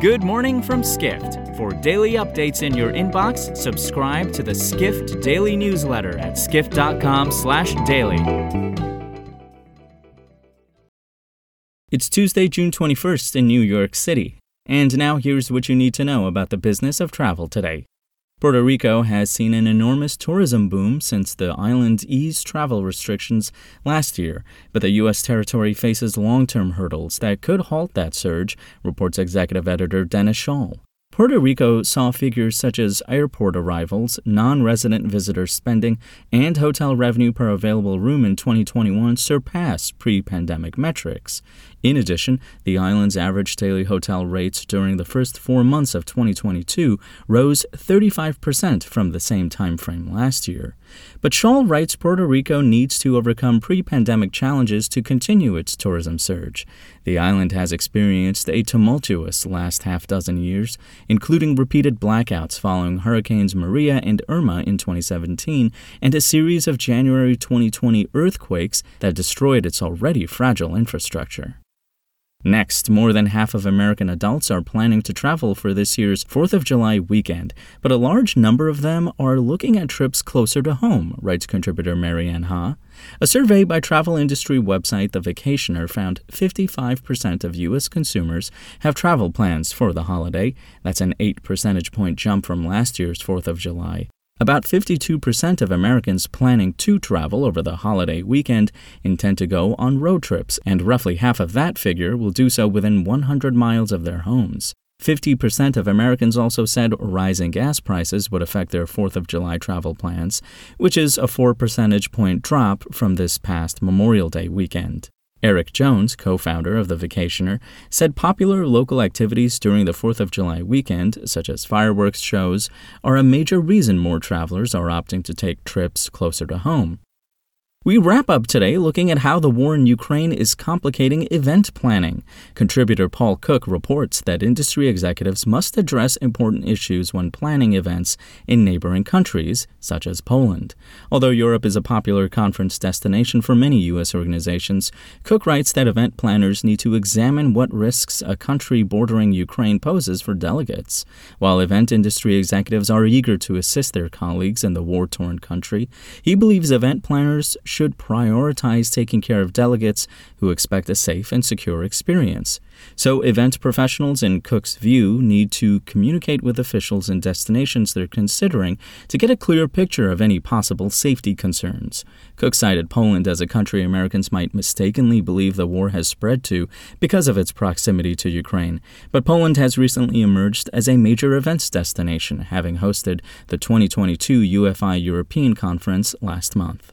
Good morning from Skift. For daily updates in your inbox, subscribe to the Skift Daily newsletter at skift.com/daily. It's Tuesday, June 21st in New York City. And now here's what you need to know about the business of travel today. Puerto Rico has seen an enormous tourism boom since the island eased travel restrictions last year, but the U.S. territory faces long term hurdles that could halt that surge, reports executive editor Dennis Schaal. Puerto Rico saw figures such as airport arrivals, non resident visitor spending, and hotel revenue per available room in 2021 surpass pre pandemic metrics. In addition, the island's average daily hotel rates during the first four months of 2022 rose 35% from the same time frame last year. But Schaal writes Puerto Rico needs to overcome pre pandemic challenges to continue its tourism surge. The island has experienced a tumultuous last half dozen years, including repeated blackouts following Hurricanes Maria and Irma in 2017 and a series of January 2020 earthquakes that destroyed its already fragile infrastructure. Next, more than half of American adults are planning to travel for this year's 4th of July weekend, but a large number of them are looking at trips closer to home, writes contributor Marianne Ha. A survey by travel industry website The Vacationer found 55% of U.S. consumers have travel plans for the holiday. That's an 8 percentage point jump from last year's 4th of July. About 52% of Americans planning to travel over the holiday weekend intend to go on road trips, and roughly half of that figure will do so within 100 miles of their homes. 50% of Americans also said rising gas prices would affect their 4th of July travel plans, which is a 4 percentage point drop from this past Memorial Day weekend. Eric Jones, co founder of The Vacationer, said popular local activities during the 4th of July weekend, such as fireworks shows, are a major reason more travelers are opting to take trips closer to home. We wrap up today looking at how the war in Ukraine is complicating event planning. Contributor Paul Cook reports that industry executives must address important issues when planning events in neighboring countries, such as Poland. Although Europe is a popular conference destination for many U.S. organizations, Cook writes that event planners need to examine what risks a country bordering Ukraine poses for delegates. While event industry executives are eager to assist their colleagues in the war torn country, he believes event planners should prioritize taking care of delegates who expect a safe and secure experience. So, event professionals, in Cook's view, need to communicate with officials in destinations they're considering to get a clear picture of any possible safety concerns. Cook cited Poland as a country Americans might mistakenly believe the war has spread to because of its proximity to Ukraine. But Poland has recently emerged as a major events destination, having hosted the 2022 UFI European Conference last month.